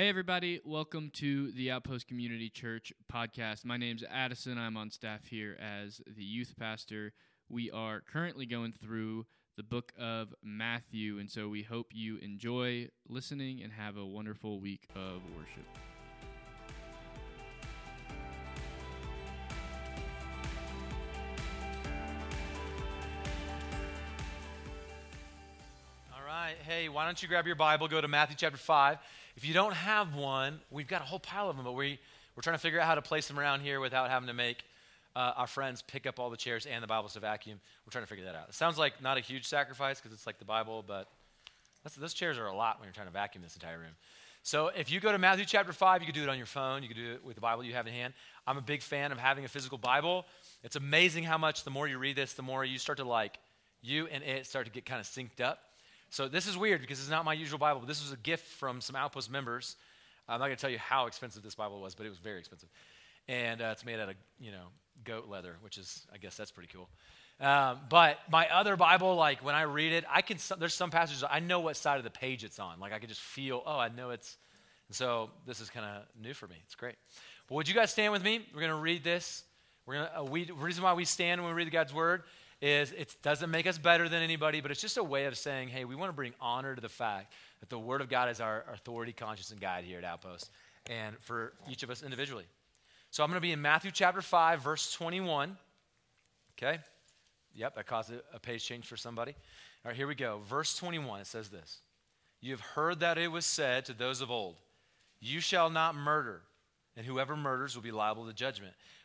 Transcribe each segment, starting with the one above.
Hey, everybody. Welcome to the Outpost Community Church podcast. My name's Addison. I'm on staff here as the youth pastor. We are currently going through the book of Matthew, and so we hope you enjoy listening and have a wonderful week of worship. Hey, why don't you grab your Bible, go to Matthew chapter 5. If you don't have one, we've got a whole pile of them, but we, we're trying to figure out how to place them around here without having to make uh, our friends pick up all the chairs and the Bibles to vacuum. We're trying to figure that out. It sounds like not a huge sacrifice because it's like the Bible, but those chairs are a lot when you're trying to vacuum this entire room. So if you go to Matthew chapter 5, you can do it on your phone. You can do it with the Bible you have in hand. I'm a big fan of having a physical Bible. It's amazing how much the more you read this, the more you start to like, you and it start to get kind of synced up. So this is weird because it's not my usual Bible. But this was a gift from some Outpost members. I'm not going to tell you how expensive this Bible was, but it was very expensive. And uh, it's made out of, you know, goat leather, which is, I guess that's pretty cool. Um, but my other Bible, like when I read it, I can. There's some passages I know what side of the page it's on. Like I can just feel. Oh, I know it's. So this is kind of new for me. It's great. But would you guys stand with me? We're going to read this. We're going to. Uh, we, reason why we stand when we read God's word is it doesn't make us better than anybody, but it's just a way of saying, hey, we want to bring honor to the fact that the Word of God is our authority, conscience, and guide here at Outpost, and for each of us individually. So I'm going to be in Matthew chapter 5, verse 21. Okay? Yep, that caused a, page change for somebody. All right, here we go. Verse 21, it says this You have heard that it was said to those of old, You shall not murder, and whoever murders will be liable to judgment.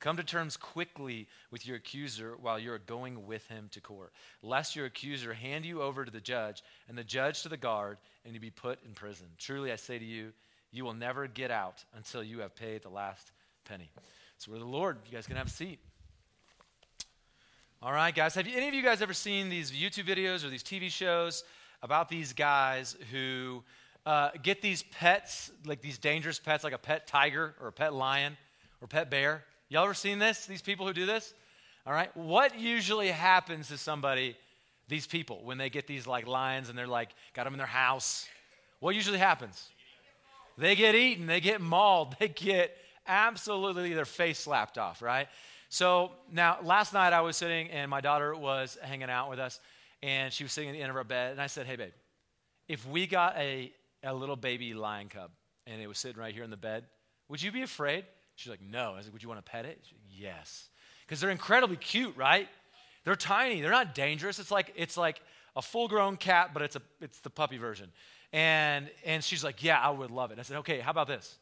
Come to terms quickly with your accuser while you're going with him to court, lest your accuser hand you over to the judge, and the judge to the guard, and you be put in prison. Truly, I say to you, you will never get out until you have paid the last penny. So, we're the Lord. You guys can have a seat. All right, guys. Have you, any of you guys ever seen these YouTube videos or these TV shows about these guys who uh, get these pets, like these dangerous pets, like a pet tiger or a pet lion or pet bear? Y'all ever seen this? These people who do this? All right. What usually happens to somebody, these people, when they get these like lions and they're like, got them in their house? What usually happens? They get eaten, they get mauled, they get absolutely their face slapped off, right? So now, last night I was sitting and my daughter was hanging out with us and she was sitting at the end of our bed. And I said, Hey, babe, if we got a, a little baby lion cub and it was sitting right here in the bed, would you be afraid? She's like, No. I said, Would you want to pet it? Like, yes. Because they're incredibly cute, right? They're tiny. They're not dangerous. It's like it's like a full-grown cat, but it's a it's the puppy version. And and she's like, Yeah, I would love it. I said, Okay, how about this?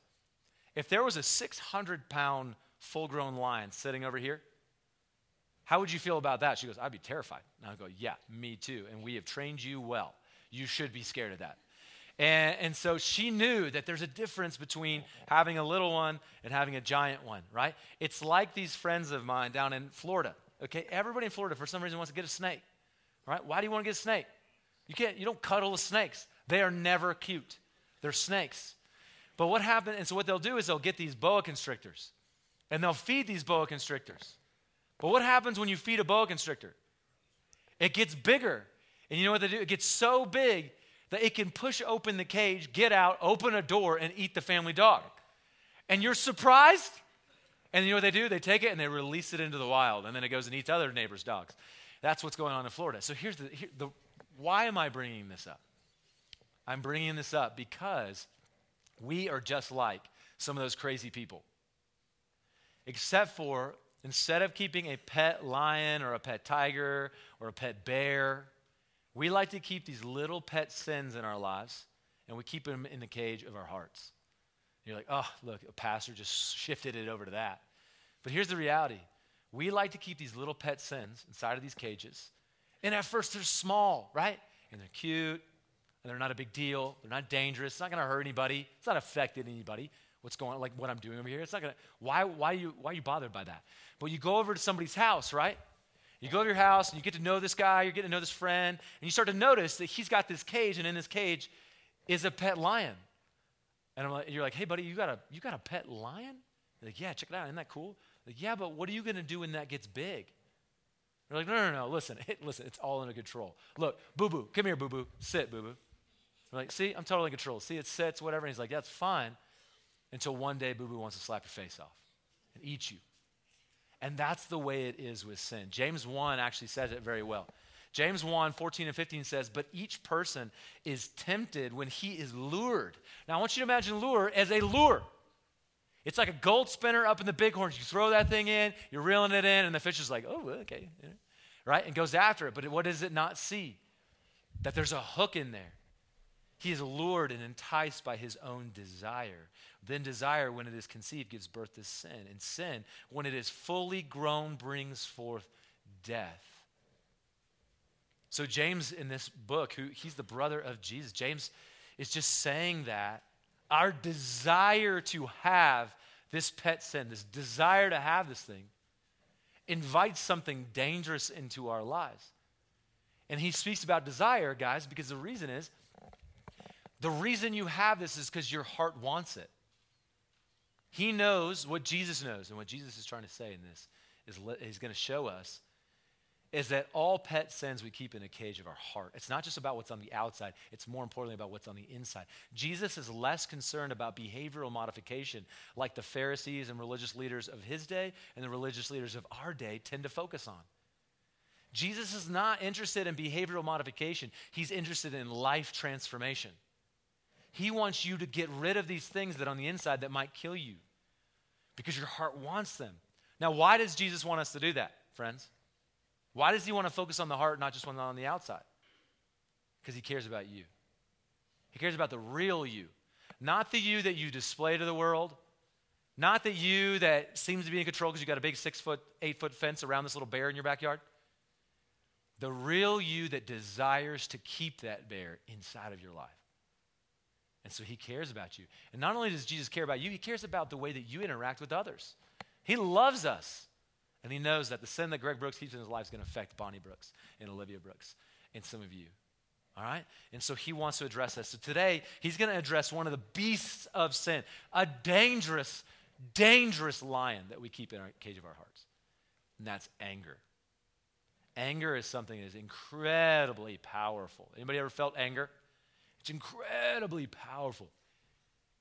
If there was a 600-pound full-grown lion sitting over here, how would you feel about that? She goes, I'd be terrified. And I go, Yeah, me too. And we have trained you well. You should be scared of that. And, and so she knew that there's a difference between having a little one and having a giant one, right? It's like these friends of mine down in Florida. Okay, everybody in Florida for some reason wants to get a snake. Right? Why do you want to get a snake? You can't, you don't cuddle with snakes. They are never cute. They're snakes. But what happens, and so what they'll do is they'll get these boa constrictors and they'll feed these boa constrictors. But what happens when you feed a boa constrictor? It gets bigger. And you know what they do? It gets so big that it can push open the cage, get out, open a door, and eat the family dog. And you're surprised? And you know what they do? They take it and they release it into the wild, and then it goes and eats other neighbors' dogs. That's what's going on in Florida. So here's the, here, the why am I bringing this up? I'm bringing this up because we are just like some of those crazy people. Except for instead of keeping a pet lion or a pet tiger or a pet bear we like to keep these little pet sins in our lives, and we keep them in the cage of our hearts. And you're like, oh, look, a pastor just shifted it over to that. But here's the reality we like to keep these little pet sins inside of these cages. And at first, they're small, right? And they're cute, and they're not a big deal. They're not dangerous. It's not going to hurt anybody. It's not affecting anybody. what's going on, like what I'm doing over here. It's not gonna. Why? Why you? Why are you bothered by that? But you go over to somebody's house, right? You go to your house and you get to know this guy. You're getting to know this friend, and you start to notice that he's got this cage, and in this cage is a pet lion. And I'm like, you're like, hey, buddy, you got a you got a pet lion? They're like, yeah, check it out. Isn't that cool? Like, yeah, but what are you gonna do when that gets big? They're like, no, no, no, listen, listen, it's all under control. Look, boo boo, come here, boo boo, sit, boo boo. We're like, see, I'm totally in control. See, it sits, whatever. And he's like, that's fine. Until one day, boo boo wants to slap your face off and eat you. And that's the way it is with sin. James 1 actually says it very well. James 1 14 and 15 says, But each person is tempted when he is lured. Now, I want you to imagine lure as a lure. It's like a gold spinner up in the bighorns. You throw that thing in, you're reeling it in, and the fish is like, oh, okay. Right? And goes after it. But what does it not see? That there's a hook in there. He is lured and enticed by his own desire. Then desire, when it is conceived, gives birth to sin. And sin, when it is fully grown, brings forth death. So, James in this book, who he's the brother of Jesus, James is just saying that our desire to have this pet sin, this desire to have this thing, invites something dangerous into our lives. And he speaks about desire, guys, because the reason is the reason you have this is because your heart wants it. He knows what Jesus knows, and what Jesus is trying to say in this is he's going to show us is that all pet sins we keep in a cage of our heart. It's not just about what's on the outside, it's more importantly about what's on the inside. Jesus is less concerned about behavioral modification like the Pharisees and religious leaders of his day and the religious leaders of our day tend to focus on. Jesus is not interested in behavioral modification, he's interested in life transformation. He wants you to get rid of these things that on the inside that might kill you because your heart wants them. Now, why does Jesus want us to do that, friends? Why does he want to focus on the heart, not just on the outside? Because he cares about you. He cares about the real you, not the you that you display to the world, not the you that seems to be in control because you've got a big six foot, eight foot fence around this little bear in your backyard. The real you that desires to keep that bear inside of your life. And so he cares about you. And not only does Jesus care about you, he cares about the way that you interact with others. He loves us. And he knows that the sin that Greg Brooks keeps in his life is going to affect Bonnie Brooks and Olivia Brooks and some of you. All right? And so he wants to address that. So today, he's going to address one of the beasts of sin, a dangerous, dangerous lion that we keep in our cage of our hearts. And that's anger. Anger is something that is incredibly powerful. Anybody ever felt anger? It's incredibly powerful.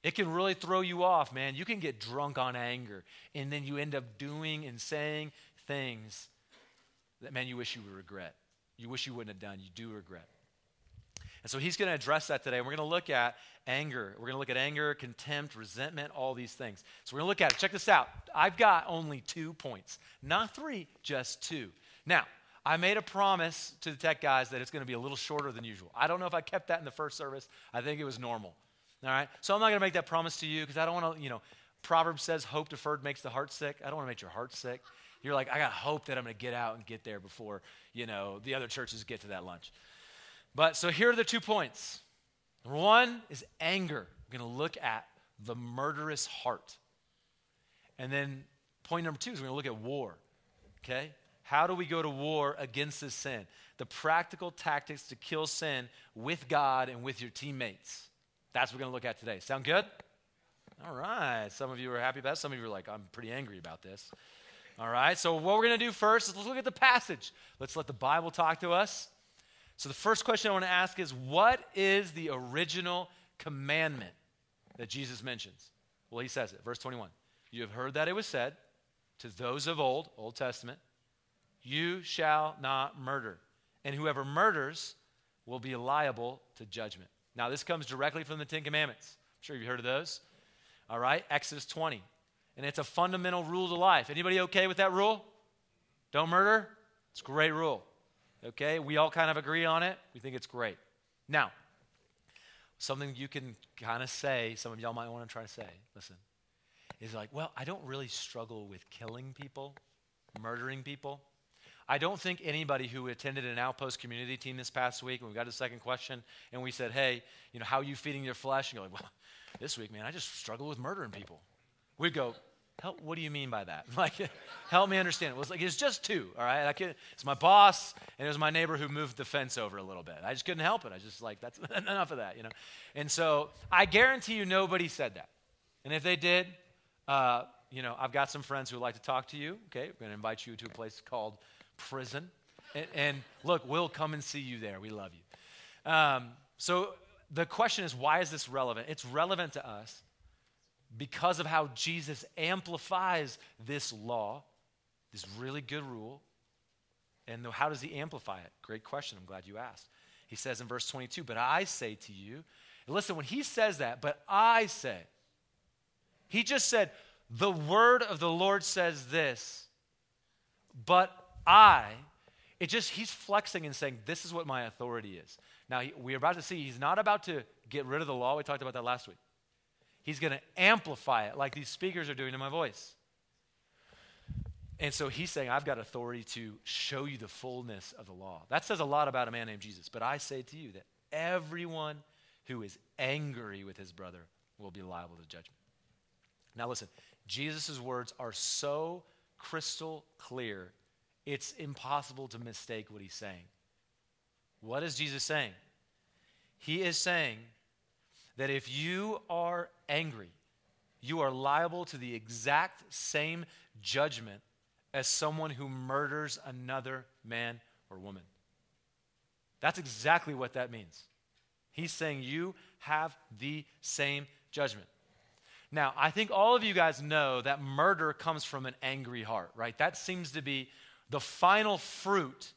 It can really throw you off, man. You can get drunk on anger, and then you end up doing and saying things that, man, you wish you would regret. You wish you wouldn't have done. You do regret. And so he's going to address that today. We're going to look at anger. We're going to look at anger, contempt, resentment, all these things. So we're going to look at it. Check this out. I've got only two points, not three, just two. Now, I made a promise to the tech guys that it's going to be a little shorter than usual. I don't know if I kept that in the first service. I think it was normal. All right? So I'm not going to make that promise to you because I don't want to, you know, Proverbs says hope deferred makes the heart sick. I don't want to make your heart sick. You're like, I got hope that I'm going to get out and get there before, you know, the other churches get to that lunch. But so here are the two points. Number one is anger. We're going to look at the murderous heart. And then point number two is we're going to look at war. Okay? How do we go to war against this sin? The practical tactics to kill sin with God and with your teammates. That's what we're going to look at today. Sound good? All right. Some of you are happy about. Some of you are like, I'm pretty angry about this. All right. So, what we're going to do first is let's look at the passage. Let's let the Bible talk to us. So, the first question I want to ask is what is the original commandment that Jesus mentions? Well, he says it. Verse 21. You have heard that it was said to those of old, Old Testament, you shall not murder. And whoever murders will be liable to judgment. Now, this comes directly from the Ten Commandments. I'm sure you've heard of those. All right, Exodus 20. And it's a fundamental rule to life. Anybody okay with that rule? Don't murder? It's a great rule. Okay, we all kind of agree on it. We think it's great. Now, something you can kind of say, some of y'all might want to try to say, listen, is like, well, I don't really struggle with killing people, murdering people. I don't think anybody who attended an outpost community team this past week, when we got a second question and we said, hey, you know, how are you feeding your flesh? And you're like, well, this week, man, I just struggle with murdering people. We'd go, help, what do you mean by that? Like, help me understand. It was like, it's just two, all right? I it's my boss, and it was my neighbor who moved the fence over a little bit. I just couldn't help it. I just like, that's enough of that, you know? And so I guarantee you nobody said that. And if they did, uh, you know, I've got some friends who would like to talk to you, okay? We're going to invite you to a place called prison. And, and, look, we'll come and see you there. We love you. Um, so the question is, why is this relevant? It's relevant to us because of how Jesus amplifies this law, this really good rule. And how does he amplify it? Great question. I'm glad you asked. He says in verse 22, But I say to you, listen, when he says that, but I say, he just said, The word of the Lord says this, but I, it just, he's flexing and saying, This is what my authority is. Now, we're about to see, he's not about to get rid of the law. We talked about that last week. He's going to amplify it like these speakers are doing to my voice. And so he's saying, I've got authority to show you the fullness of the law. That says a lot about a man named Jesus. But I say to you that everyone who is angry with his brother will be liable to judgment. Now, listen, Jesus' words are so crystal clear, it's impossible to mistake what he's saying. What is Jesus saying? He is saying that if you are angry, you are liable to the exact same judgment as someone who murders another man or woman. That's exactly what that means. He's saying you have the same judgment. Now, I think all of you guys know that murder comes from an angry heart, right? That seems to be the final fruit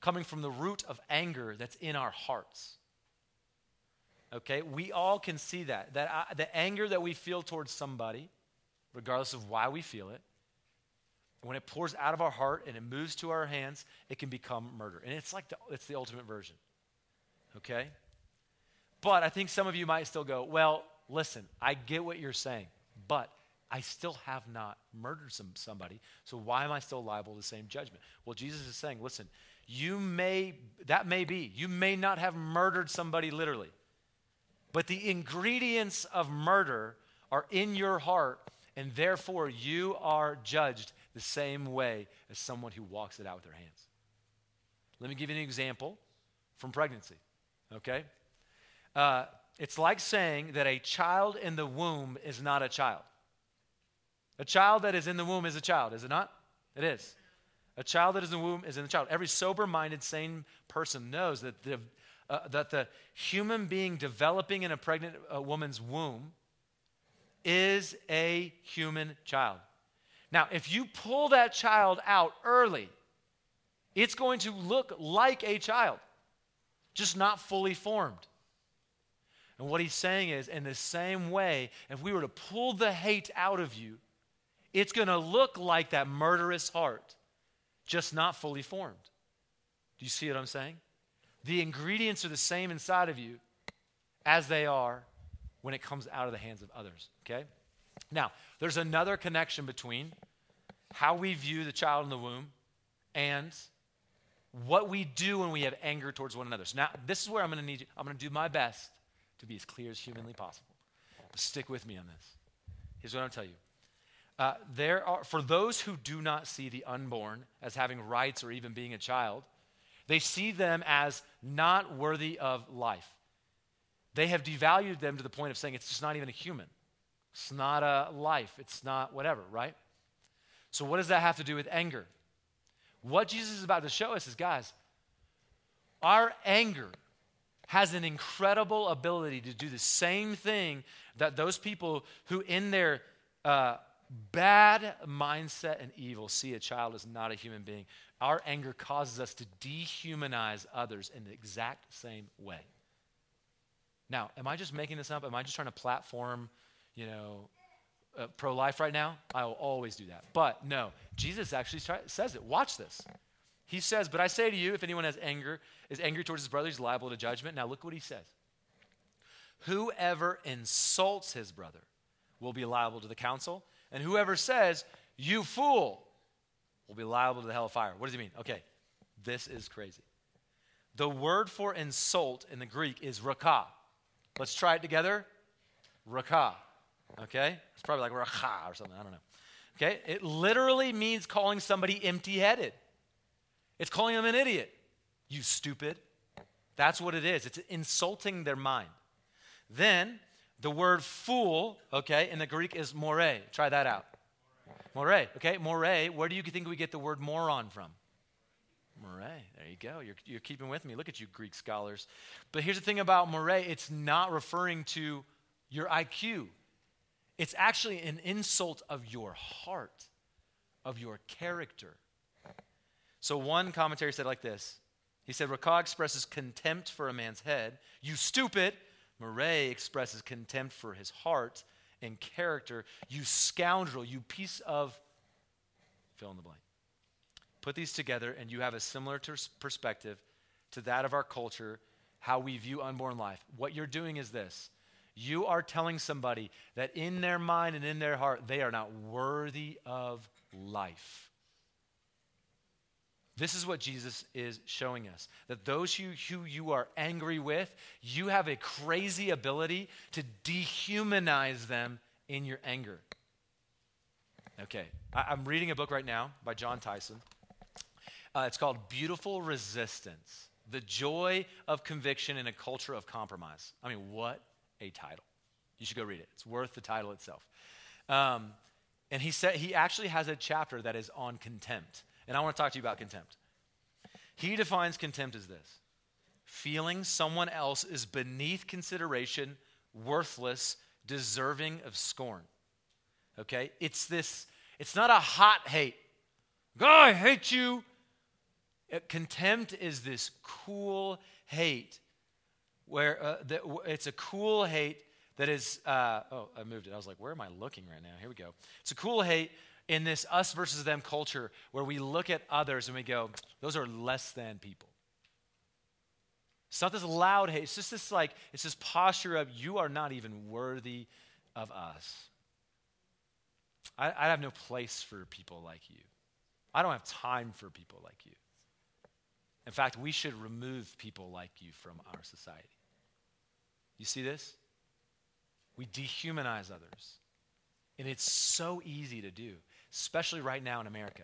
coming from the root of anger that's in our hearts. Okay, we all can see that. That I, the anger that we feel towards somebody, regardless of why we feel it, when it pours out of our heart and it moves to our hands, it can become murder. And it's like the, it's the ultimate version. Okay? But I think some of you might still go, well, listen, I get what you're saying, but I still have not murdered some, somebody, so why am I still liable to the same judgment? Well, Jesus is saying, listen, you may, that may be, you may not have murdered somebody literally. But the ingredients of murder are in your heart, and therefore you are judged the same way as someone who walks it out with their hands. Let me give you an example from pregnancy, okay? Uh, it's like saying that a child in the womb is not a child. A child that is in the womb is a child, is it not? It is. A child that is in the womb is in the child. Every sober minded, sane person knows that the uh, that the human being developing in a pregnant uh, woman's womb is a human child. Now, if you pull that child out early, it's going to look like a child, just not fully formed. And what he's saying is, in the same way, if we were to pull the hate out of you, it's going to look like that murderous heart, just not fully formed. Do you see what I'm saying? the ingredients are the same inside of you as they are when it comes out of the hands of others. Okay? Now, there's another connection between how we view the child in the womb and what we do when we have anger towards one another. So now, this is where I'm going to need you. I'm going to do my best to be as clear as humanly possible. But stick with me on this. Here's what I'm going to tell you. Uh, there are for those who do not see the unborn as having rights or even being a child, they see them as not worthy of life. They have devalued them to the point of saying it's just not even a human. It's not a life. It's not whatever, right? So, what does that have to do with anger? What Jesus is about to show us is, guys, our anger has an incredible ability to do the same thing that those people who, in their uh, bad mindset and evil, see a child as not a human being. Our anger causes us to dehumanize others in the exact same way. Now, am I just making this up? Am I just trying to platform, you know, uh, pro life right now? I will always do that. But no, Jesus actually try, says it. Watch this. He says, But I say to you, if anyone has anger, is angry towards his brother, he's liable to judgment. Now, look what he says. Whoever insults his brother will be liable to the council, and whoever says, You fool, will be liable to the hell of fire. What does he mean? Okay, this is crazy. The word for insult in the Greek is rakah. Let's try it together. Rakah. Okay? It's probably like Rakah or something. I don't know. Okay? It literally means calling somebody empty headed. It's calling them an idiot. You stupid. That's what it is. It's insulting their mind. Then the word fool, okay, in the Greek is more. Try that out. More, okay? More, where do you think we get the word moron from? Moray. There you go. You're, you're keeping with me. Look at you, Greek scholars. But here's the thing about moray it's not referring to your IQ, it's actually an insult of your heart, of your character. So one commentary said like this He said, Rakah expresses contempt for a man's head. You stupid. Moray expresses contempt for his heart and character. You scoundrel, you piece of fill in the blank. Put these together, and you have a similar perspective to that of our culture, how we view unborn life. What you're doing is this you are telling somebody that in their mind and in their heart, they are not worthy of life. This is what Jesus is showing us that those who, who you are angry with, you have a crazy ability to dehumanize them in your anger. Okay, I, am reading a book right now by Jon Tyson. Uh, it's called Beautiful Resistance The Joy of Conviction in a Culture of Compromise. I mean, what a title. You should go read it, it's worth the title itself. Um, and he said he actually has a chapter that is on contempt. And I want to talk to you about contempt. He defines contempt as this feeling someone else is beneath consideration, worthless, deserving of scorn. Okay? It's this, it's not a hot hate. God, I hate you. Uh, contempt is this cool hate where uh, the, it's a cool hate that is uh, oh i moved it i was like where am i looking right now here we go it's a cool hate in this us versus them culture where we look at others and we go those are less than people it's not this loud hate it's just this like it's this posture of you are not even worthy of us I, I have no place for people like you i don't have time for people like you in fact, we should remove people like you from our society. You see this? We dehumanize others. And it's so easy to do, especially right now in America.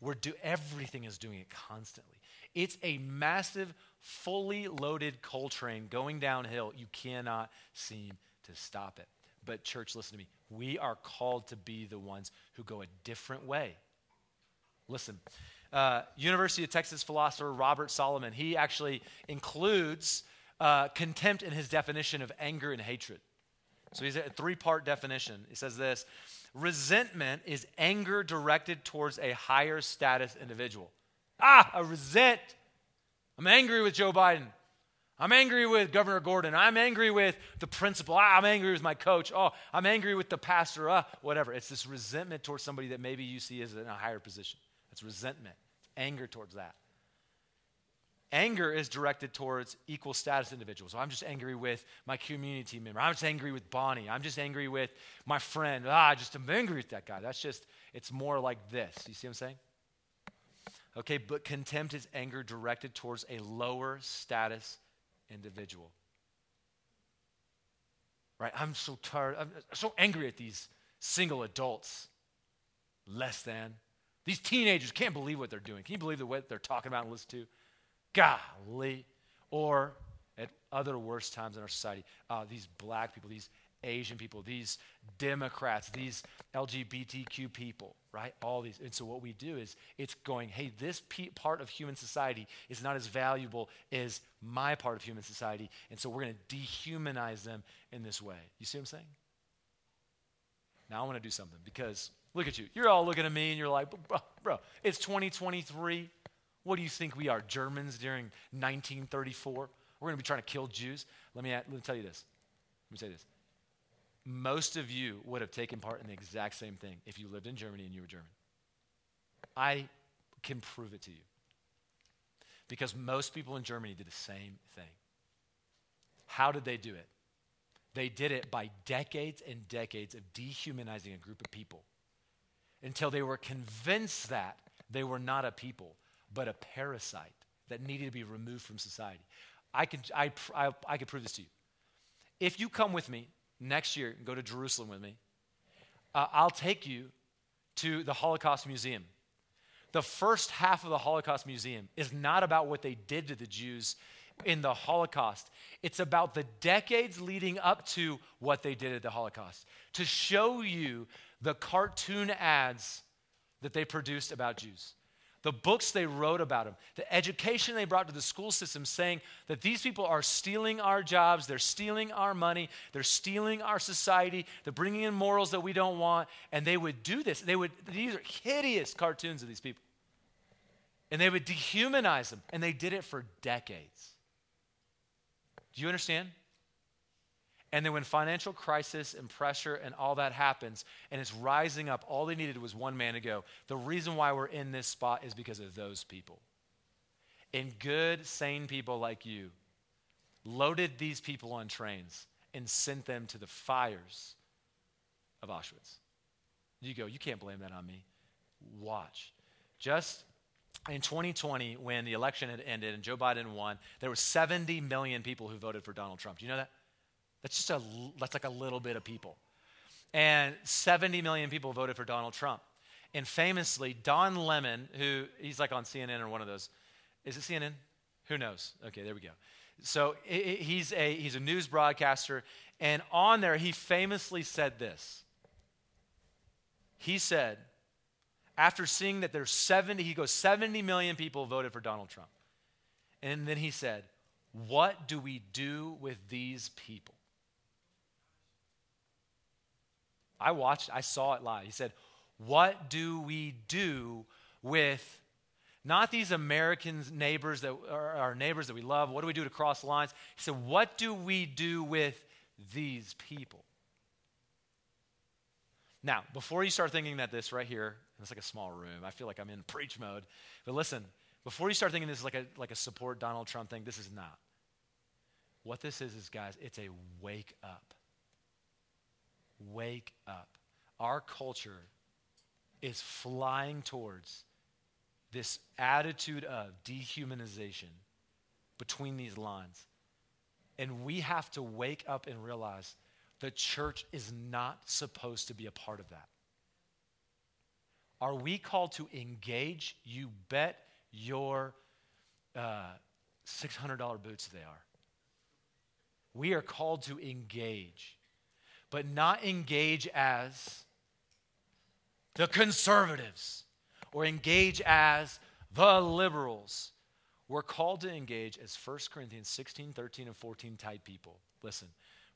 We're do everything is doing it constantly. It's a massive, fully loaded coal train going downhill. You cannot seem to stop it. But church, listen to me. We are called to be the ones who go a different way. Listen, uh, University of Texas philosopher Robert Solomon, he actually includes uh, contempt in his definition of anger and hatred. So he's a three part definition. He says this resentment is anger directed towards a higher status individual. Ah, I resent. I'm angry with Joe Biden. I'm angry with Governor Gordon. I'm angry with the principal. Ah, I'm angry with my coach. Oh, I'm angry with the pastor. Ah, whatever. It's this resentment towards somebody that maybe you see as in a higher position. It's resentment, it's anger towards that. Anger is directed towards equal status individuals. So I'm just angry with my community member. I'm just angry with Bonnie. I'm just angry with my friend. Ah, just I'm angry with that guy. That's just, it's more like this. You see what I'm saying? Okay, but contempt is anger directed towards a lower status individual. Right? I'm so tired. I'm so angry at these single adults. Less than. These teenagers can't believe what they're doing. Can you believe the what they're talking about and listen to? Golly. Or at other worse times in our society, uh, these black people, these Asian people, these Democrats, these LGBTQ people, right? All these. And so what we do is it's going, hey, this pe- part of human society is not as valuable as my part of human society. And so we're going to dehumanize them in this way. You see what I'm saying? Now I want to do something because Look at you. You're all looking at me and you're like, bro, bro, it's 2023. What do you think we are, Germans during 1934? We're going to be trying to kill Jews. Let me, let me tell you this. Let me say this. Most of you would have taken part in the exact same thing if you lived in Germany and you were German. I can prove it to you. Because most people in Germany did the same thing. How did they do it? They did it by decades and decades of dehumanizing a group of people until they were convinced that they were not a people, but a parasite that needed to be removed from society. I can, I, I, I can prove this to you. If you come with me next year and go to Jerusalem with me, uh, I'll take you to the Holocaust Museum. The first half of the Holocaust Museum is not about what they did to the Jews in the Holocaust. It's about the decades leading up to what they did at the Holocaust to show you the cartoon ads that they produced about Jews the books they wrote about them, the education they brought to the school system, saying that these people are stealing our jobs, they're stealing our money, they're stealing our society, they're bringing in morals that we don't want, and they would do this. They would, these are hideous cartoons of these people. And they would dehumanize them, and they did it for decades. Do you understand? And then when financial crisis and pressure and all that happens and it's rising up, all they needed was one man to go. The reason why we're in this spot is because of those people. And good, sane people like you loaded these people on trains and sent them to the fires of Auschwitz. You go, you can't blame that on me. Watch. Just in 2020, when the election had ended and Joe Biden won, there were 70 million people who voted for Donald Trump. Do you know that? That's just a, that's like a little bit of people. And 70 million people voted for Donald Trump. And famously, Don Lemon, who he's like on CNN or one of those, is it CNN? Who knows? Okay, there we go. So he's a, he's a news broadcaster. And on there, he famously said this. He said, after seeing that there's 70, he goes, 70 million people voted for Donald Trump. And then he said, What do we do with these people? I watched, I saw it live. He said, What do we do with not these American neighbors that are our neighbors that we love? What do we do to cross lines? He said, What do we do with these people? Now, before you start thinking that this right here, it's like a small room, I feel like I'm in preach mode. But listen, before you start thinking this is like a, like a support Donald Trump thing, this is not. What this is, is, guys, it's a wake up wake up. Our culture is flying towards this attitude of dehumanization between these lines. And we have to wake up and realize the church is not supposed to be a part of that. Are we called to engage? You bet your uh, $600 boots they are. We are called to engage but not engage as the conservatives or engage as the liberals. We're called to engage as 1 Corinthians 16, 13, and 14 type people. Listen,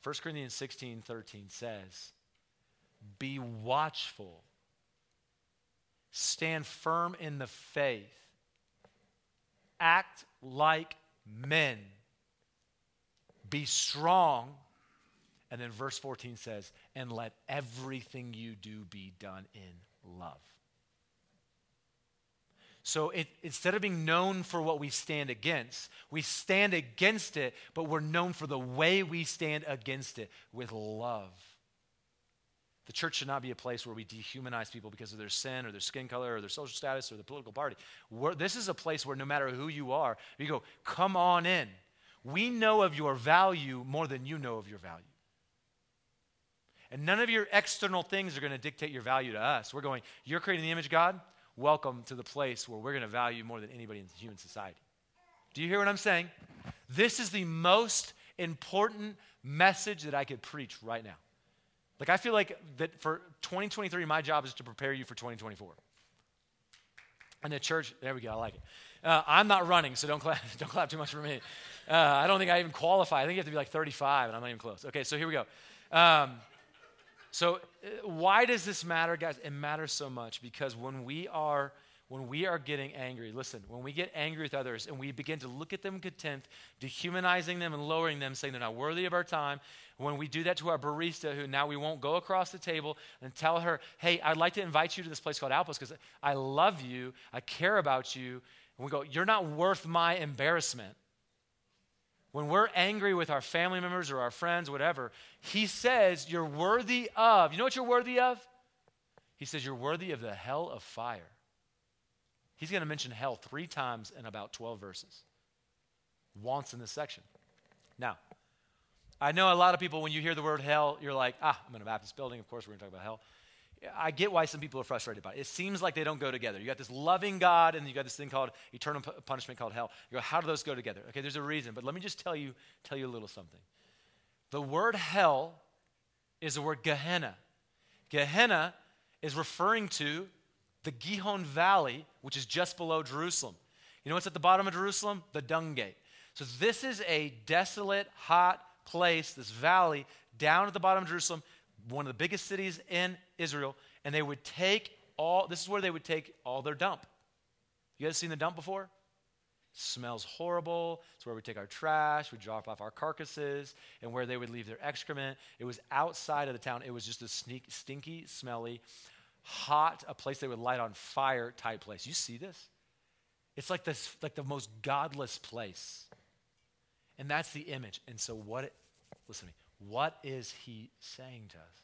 1 Corinthians 16, 13 says, Be watchful, stand firm in the faith, act like men, be strong and then verse 14 says, and let everything you do be done in love. So it, instead of being known for what we stand against, we stand against it, but we're known for the way we stand against it with love. The church should not be a place where we dehumanize people because of their sin or their skin color or their social status or their political party. We're, this is a place where no matter who you are, you go, come on in. We know of your value more than you know of your value. And none of your external things are going to dictate your value to us. We're going, you're creating the image of God? Welcome to the place where we're going to value more than anybody in human society. Do you hear what I'm saying? This is the most important message that I could preach right now. Like, I feel like that for 2023, my job is to prepare you for 2024. And the church, there we go, I like it. Uh, I'm not running, so don't clap, don't clap too much for me. Uh, I don't think I even qualify. I think you have to be like 35, and I'm not even close. Okay, so here we go. Um, so, uh, why does this matter, guys? It matters so much because when we are when we are getting angry, listen, when we get angry with others and we begin to look at them contempt, dehumanizing them and lowering them, saying they're not worthy of our time, when we do that to our barista, who now we won't go across the table and tell her, hey, I'd like to invite you to this place called Outpost because I love you, I care about you, and we go, you're not worth my embarrassment when we're angry with our family members or our friends, whatever, he says you're worthy of, you know what you're worthy of? He says you're worthy of the hell of fire. He's going to mention hell three times in about 12 verses. Once in this section. Now, I know a lot of people, when you hear the word hell, you're like, ah, I'm in a Baptist building. Of course, we're going to talk about hell. I get why some people are frustrated by it. It seems like they don't go together. You got this loving God, and you got this thing called eternal punishment called hell. You go, how do those go together? Okay, there's a reason, but let me just tell you, tell you a little something. The word hell is the word Gehenna. Gehenna is referring to the Gihon Valley, which is just below Jerusalem. You know what's at the bottom of Jerusalem? The dung gate. So this is a desolate, hot place, this valley down at the bottom of Jerusalem, one of the biggest cities in Israel, and they would take all, this is where they would take all their dump. You guys seen the dump before? smells horrible. It's where we take our trash, we drop off our carcasses, and where they would leave their excrement. It was outside of the town. It was just a sneak, stinky, smelly, hot, a place they would light on fire type place. You see this? It's like this, like the most godless place. And that's the image. And so what it, listen to me, what is he saying to us?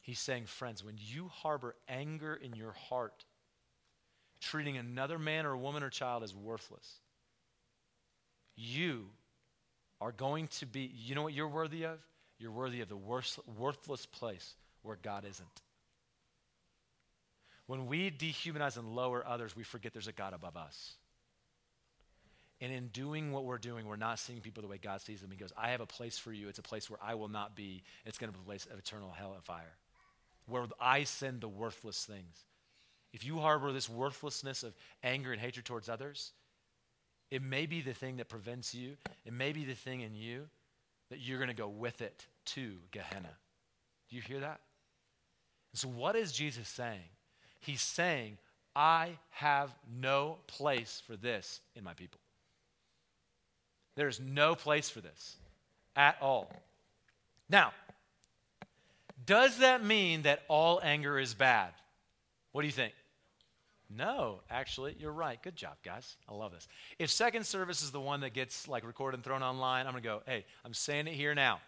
He's saying, friends, when you harbor anger in your heart, treating another man or woman or child as worthless, you are going to be, you know what you're worthy of? You're worthy of the worst, worthless place where God isn't. When we dehumanize and lower others, we forget there's a God above us. And in doing what we're doing, we're not seeing people the way God sees them. He goes, I have a place for you. It's a place where I will not be. It's going to be a place of eternal hell and fire, where I send the worthless things. If you harbor this worthlessness of anger and hatred towards others, it may be the thing that prevents you. It may be the thing in you that you're going to go with it to Gehenna. Do you hear that? And so, what is Jesus saying? He's saying, I have no place for this in my people. There's no place for this at all. Now, does that mean that all anger is bad? What do you think? No, actually, you're right. Good job, guys. I love this. If second service is the one that gets like recorded and thrown online, I'm going to go, hey, I'm saying it here now.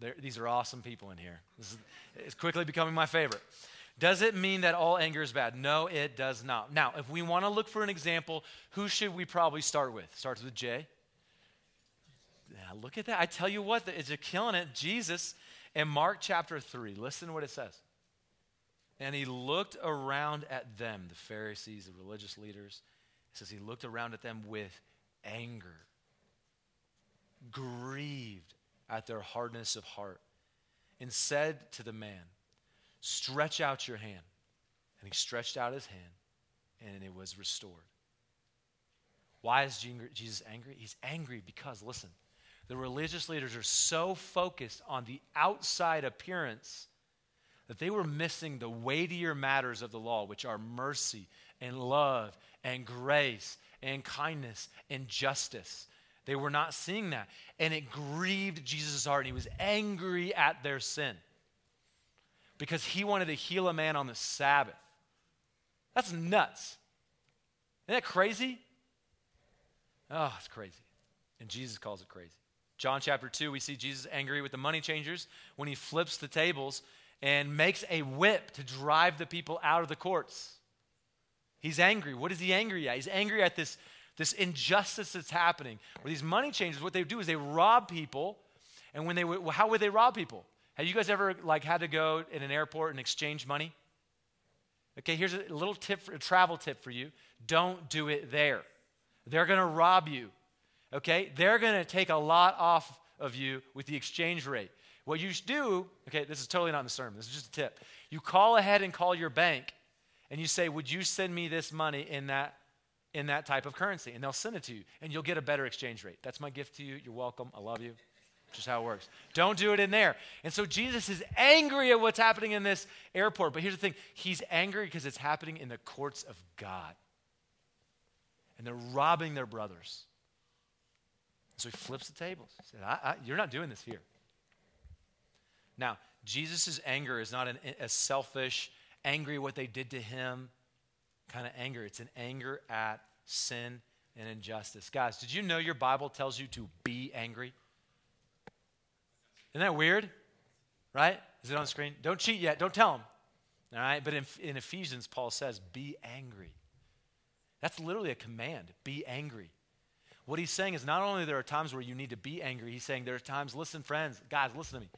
There, these are awesome people in here. This is, it's quickly becoming my favorite. Does it mean that all anger is bad? No, it does not. Now, if we want to look for an example, who should we probably start with? Starts with Jay. Yeah, look at that. I tell you what, it's killing it. Jesus in Mark chapter 3. Listen to what it says. And he looked around at them, the Pharisees, the religious leaders. It says he looked around at them with anger, grieved at their hardness of heart, and said to the man, Stretch out your hand. And he stretched out his hand, and it was restored. Why is Jesus angry? He's angry because, listen, the religious leaders are so focused on the outside appearance that they were missing the weightier matters of the law, which are mercy and love and grace and kindness and justice. They were not seeing that. And it grieved Jesus' heart, and he was angry at their sin because he wanted to heal a man on the Sabbath. That's nuts. Isn't that crazy? Oh, it's crazy. And Jesus calls it crazy. John chapter 2, we see Jesus angry with the money changers when he flips the tables and makes a whip to drive the people out of the courts. He's angry. What is he angry at? He's angry at this, this injustice that's happening. Where these money changers, what they do is they rob people. And when they, how would they rob people? Have you guys ever like had to go in an airport and exchange money? Okay, here's a little tip, for, a travel tip for you. Don't do it there. They're going to rob you. Okay, they're going to take a lot off of you with the exchange rate. What you should do, okay, this is totally not in the sermon, this is just a tip. You call ahead and call your bank and you say, Would you send me this money in that, in that type of currency? And they'll send it to you and you'll get a better exchange rate. That's my gift to you. You're welcome. I love you. Just how it works. Don't do it in there. And so Jesus is angry at what's happening in this airport. But here's the thing He's angry because it's happening in the courts of God. And they're robbing their brothers. So he flips the tables. He said, I, I, You're not doing this here. Now, Jesus' anger is not an, a selfish, angry what they did to him kind of anger. It's an anger at sin and injustice. Guys, did you know your Bible tells you to be angry? Isn't that weird? Right? Is it on screen? Don't cheat yet. Don't tell them. All right? But in, in Ephesians, Paul says, be angry. That's literally a command be angry. What he's saying is not only there are times where you need to be angry, he's saying there are times, listen, friends, guys, listen to me.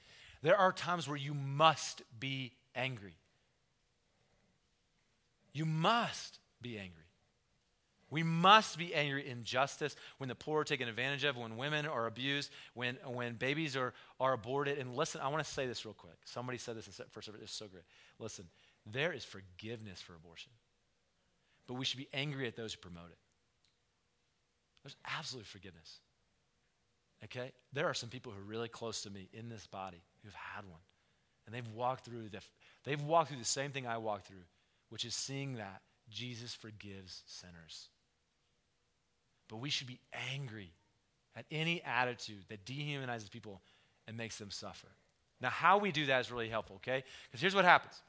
There are times where you must be angry. You must be angry. We must be angry in justice when the poor are taken advantage of, when women are abused, when, when babies are, are aborted. And listen, I want to say this real quick. Somebody said this in first service. It's so great. Listen, there is forgiveness for abortion, but we should be angry at those who promote it. There's absolute forgiveness. Okay? There are some people who are really close to me in this body who've had one. And they've walked through the, they've walked through the same thing I walked through, which is seeing that Jesus forgives sinners. But we should be angry at any attitude that dehumanizes people and makes them suffer. Now, how we do that is really helpful, okay? Because here's what happens.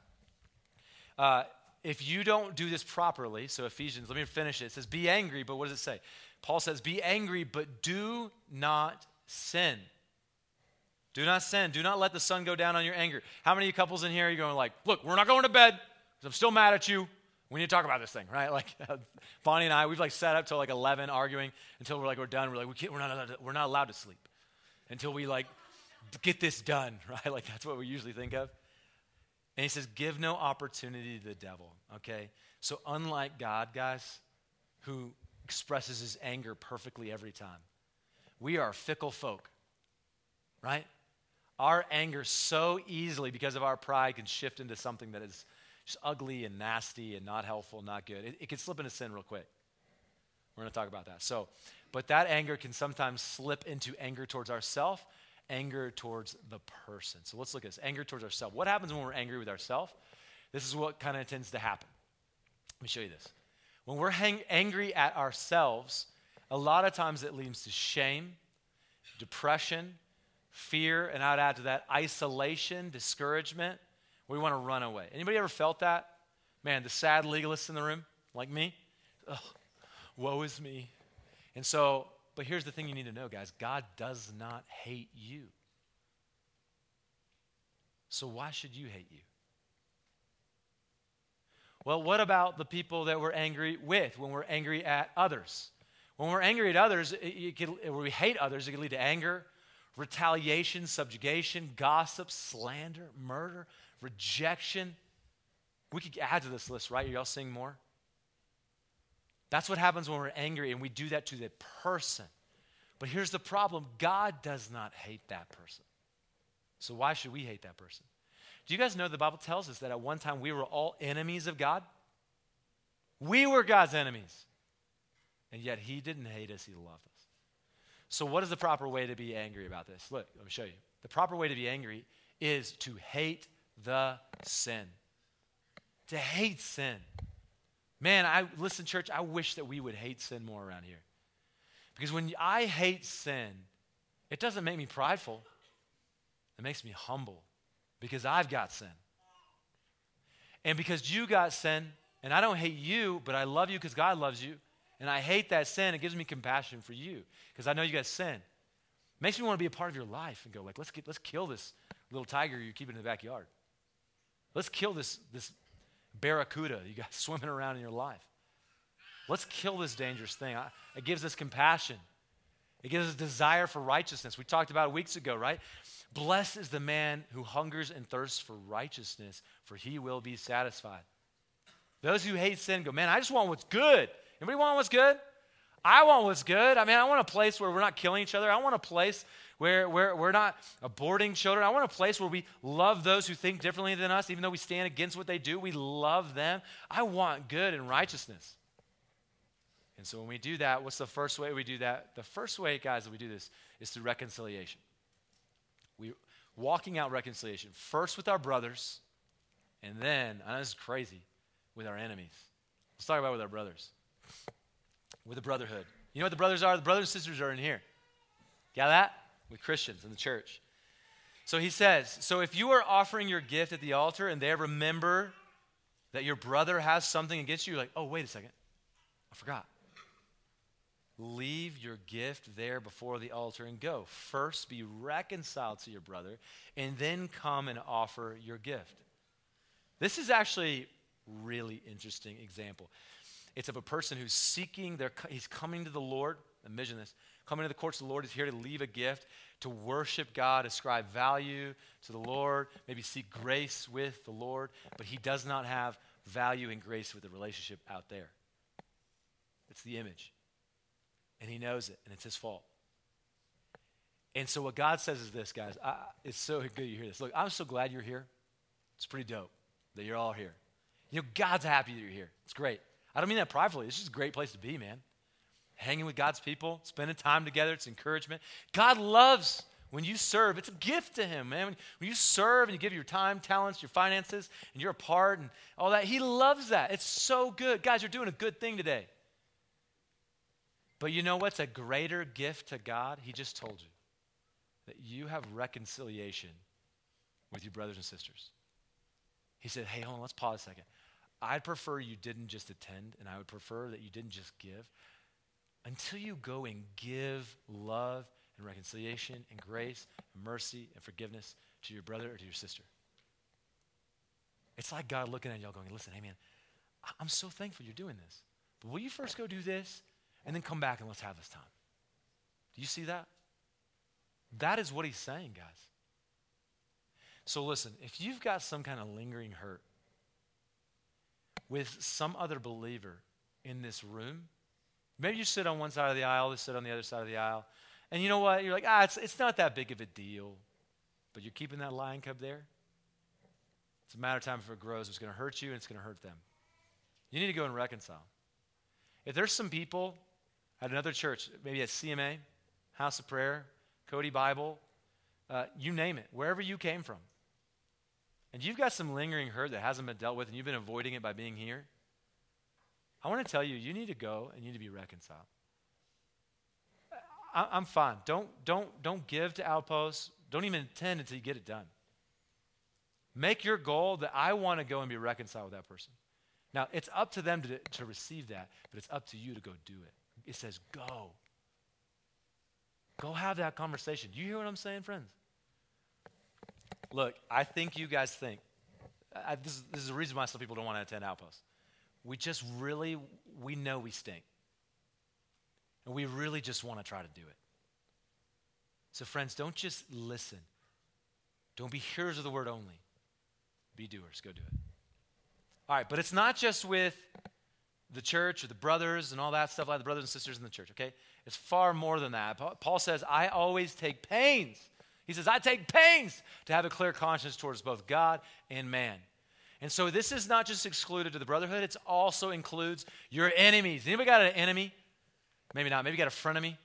Uh, if you don't do this properly, so Ephesians, let me finish it. It says, be angry, but what does it say? Paul says, be angry, but do not sin. Do not sin. Do not let the sun go down on your anger. How many couples in here are you going like, look, we're not going to bed because I'm still mad at you. We need to talk about this thing, right? Like Bonnie and I, we've like sat up till like 11 arguing until we're like, we're done. We're like, we can't, we're, not to, we're not allowed to sleep until we like get this done, right? Like that's what we usually think of. And he says, give no opportunity to the devil, okay? So unlike God, guys, who expresses his anger perfectly every time, we are fickle folk, right? Our anger so easily, because of our pride, can shift into something that is just ugly and nasty and not helpful, not good. It, it can slip into sin real quick. We're going to talk about that. So, but that anger can sometimes slip into anger towards ourselves, anger towards the person. So let's look at this anger towards ourselves. What happens when we're angry with ourselves? This is what kind of tends to happen. Let me show you this. When we're hang- angry at ourselves, a lot of times it leads to shame, depression, fear, and I'd add to that isolation, discouragement, we want to run away. Anybody ever felt that? Man, the sad legalists in the room, like me? Ugh, woe is me. And so, but here's the thing you need to know, guys God does not hate you. So why should you hate you? Well, what about the people that we're angry with when we're angry at others? When we're angry at others, it, it when we hate others, it can lead to anger, retaliation, subjugation, gossip, slander, murder, rejection. We could add to this list, right? Are y'all seeing more? That's what happens when we're angry, and we do that to the person. But here's the problem God does not hate that person. So why should we hate that person? Do you guys know the Bible tells us that at one time we were all enemies of God? We were God's enemies. And yet he didn't hate us, he loved us. So, what is the proper way to be angry about this? Look, let me show you. The proper way to be angry is to hate the sin. To hate sin. Man, I listen, church, I wish that we would hate sin more around here. Because when I hate sin, it doesn't make me prideful. It makes me humble because I've got sin. And because you got sin, and I don't hate you, but I love you because God loves you, and I hate that sin, it gives me compassion for you because I know you got sin. It makes me want to be a part of your life and go like, let's get, let's kill this little tiger you're keeping in the backyard. Let's kill this, this barracuda you got swimming around in your life. Let's kill this dangerous thing. It gives us compassion. It gives us a desire for righteousness. We talked about it weeks ago, right? Blessed is the man who hungers and thirsts for righteousness, for he will be satisfied. Those who hate sin go, man, I just want what's good. Anybody want what's good? I want what's good. I mean, I want a place where we're not killing each other. I want a place where, where we're not aborting children. I want a place where we love those who think differently than us, even though we stand against what they do. We love them. I want good and righteousness. And so when we do that, what's the first way we do that? The first way, guys, that we do this is through reconciliation. We walking out reconciliation first with our brothers, and then, know this is crazy, with our enemies. Let's talk about with our brothers. With the brotherhood. You know what the brothers are? The brothers and sisters are in here. Got that? with Christians in the church. So he says, So if you are offering your gift at the altar and there remember that your brother has something against you, you're like, oh, wait a second. I forgot. Leave your gift there before the altar and go. First be reconciled to your brother, and then come and offer your gift. This is actually really interesting example. It's of a person who's seeking their he's coming to the Lord imagine this. Coming to the courts of the Lord is here to leave a gift, to worship God, ascribe value to the Lord, maybe seek grace with the Lord, but he does not have value and grace with the relationship out there. It's the image. And he knows it, and it's his fault. And so, what God says is this, guys. I, it's so good you hear this. Look, I'm so glad you're here. It's pretty dope that you're all here. You know, God's happy that you're here. It's great. I don't mean that pridefully. It's just a great place to be, man. Hanging with God's people, spending time together, it's encouragement. God loves when you serve. It's a gift to Him, man. When you serve and you give your time, talents, your finances, and you're a part and all that, He loves that. It's so good. Guys, you're doing a good thing today. But you know what's a greater gift to God? He just told you that you have reconciliation with your brothers and sisters. He said, Hey, hold on, let's pause a second. I'd prefer you didn't just attend, and I would prefer that you didn't just give. Until you go and give love and reconciliation and grace and mercy and forgiveness to your brother or to your sister. It's like God looking at y'all going, Listen, hey man, I'm so thankful you're doing this. But will you first go do this and then come back and let's have this time? Do you see that? That is what he's saying, guys. So listen, if you've got some kind of lingering hurt with some other believer in this room, maybe you sit on one side of the aisle, they sit on the other side of the aisle, and you know what? You're like, ah, it's, it's not that big of a deal, but you're keeping that lion cub there. It's a matter of time before it grows. It's going to hurt you and it's going to hurt them. You need to go and reconcile. If there's some people at another church, maybe at CMA, House of Prayer, Cody Bible, uh, you name it, wherever you came from, and you've got some lingering hurt that hasn't been dealt with and you've been avoiding it by being here, I want to tell you, you need to go and you need to be reconciled. I, am fine. Don't, don't, don't give to Outposts. Don't even attend until you get it done. Make your goal that I want to go and be reconciled with that person. Now, it's up to them to, to receive that, but it's up to you to go do it. It says, go. Go have that conversation. You hear what I'm saying, friends? Look, I think you guys think, I, this, is, this is the reason why some people don't want to attend Outpost. We just really, we know we stink. And we really just want to try to do it. So, friends, don't just listen. Don't be hearers of the word only. Be doers. Go do it. All right, but it's not just with the church or the brothers and all that stuff like the brothers and sisters in the church, okay? It's far more than that. Paul says, I always take pains he says, I take pains to have a clear conscience towards both God and man. And so this is not just excluded to the brotherhood, it also includes your enemies. Anybody got an enemy? Maybe not. Maybe you got a frenemy.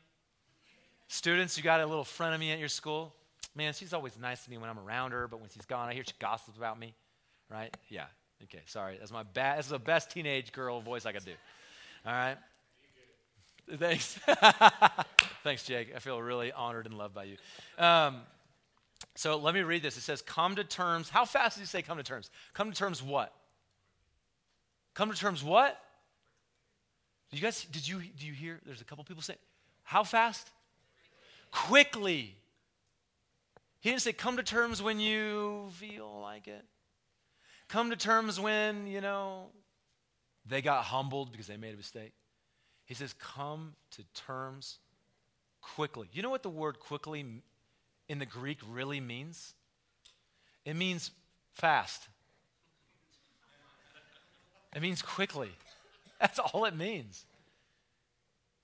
Students, you got a little frenemy at your school. Man, she's always nice to me when I'm around her, but when she's gone, I hear she gossips about me. Right? Yeah. Okay, sorry. That's my bad. That's the best teenage girl voice I could do. All right. Thanks. Thanks, Jake. I feel really honored and loved by you. Um, so let me read this. It says, Come to terms. How fast does he say come to terms? Come to terms what? Come to terms what? you guys, did you, do you hear? There's a couple people saying, How fast? Quickly. He didn't say come to terms when you feel like it. Come to terms when, you know, they got humbled because they made a mistake. He says, come to terms quickly. You know what the word quickly in the Greek really means? It means fast. It means quickly. That's all it means.